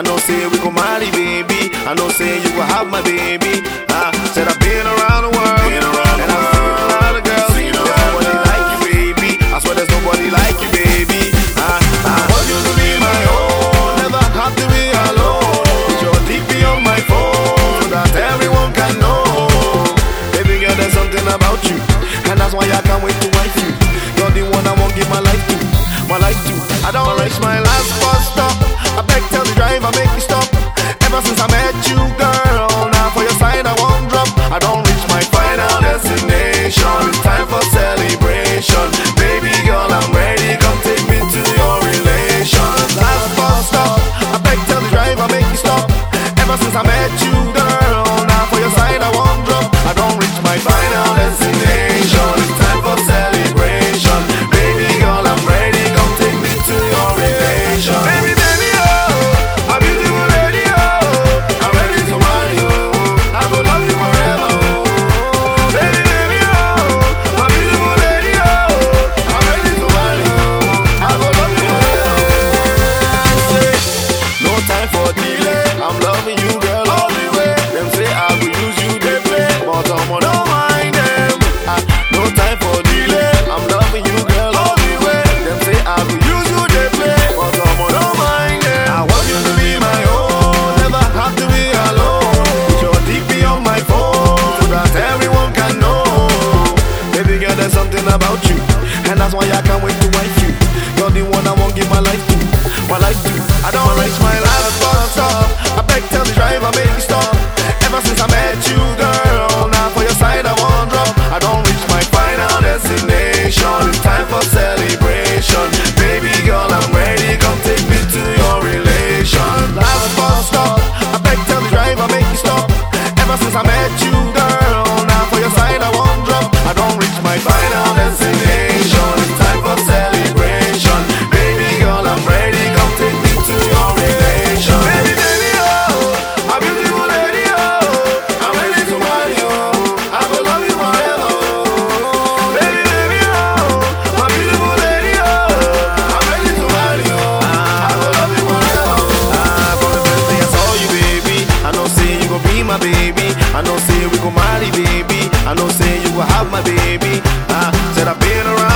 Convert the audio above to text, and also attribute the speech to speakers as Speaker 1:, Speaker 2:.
Speaker 1: I know say we gon' marry, baby. I know say you gon' have my baby. I said I've been around the world,
Speaker 2: been around
Speaker 1: and I've seen a lot of girls.
Speaker 2: Seen
Speaker 1: nobody like you, baby. I swear there's nobody like you, baby. I, I want you to be my own, never have to be alone. Your DP on my phone that everyone can know. Baby girl, there's something about you, and that's why I can't wait to wife you. You're the one I won't give my life to, my life to. I don't reach my last. thinking about you. And that's why I can't wait to wife you. You're the one I won't give my life to. My life to. I don't waste my life. I know say we go marry, baby. I know say you will have my baby. Ah, said I've been around.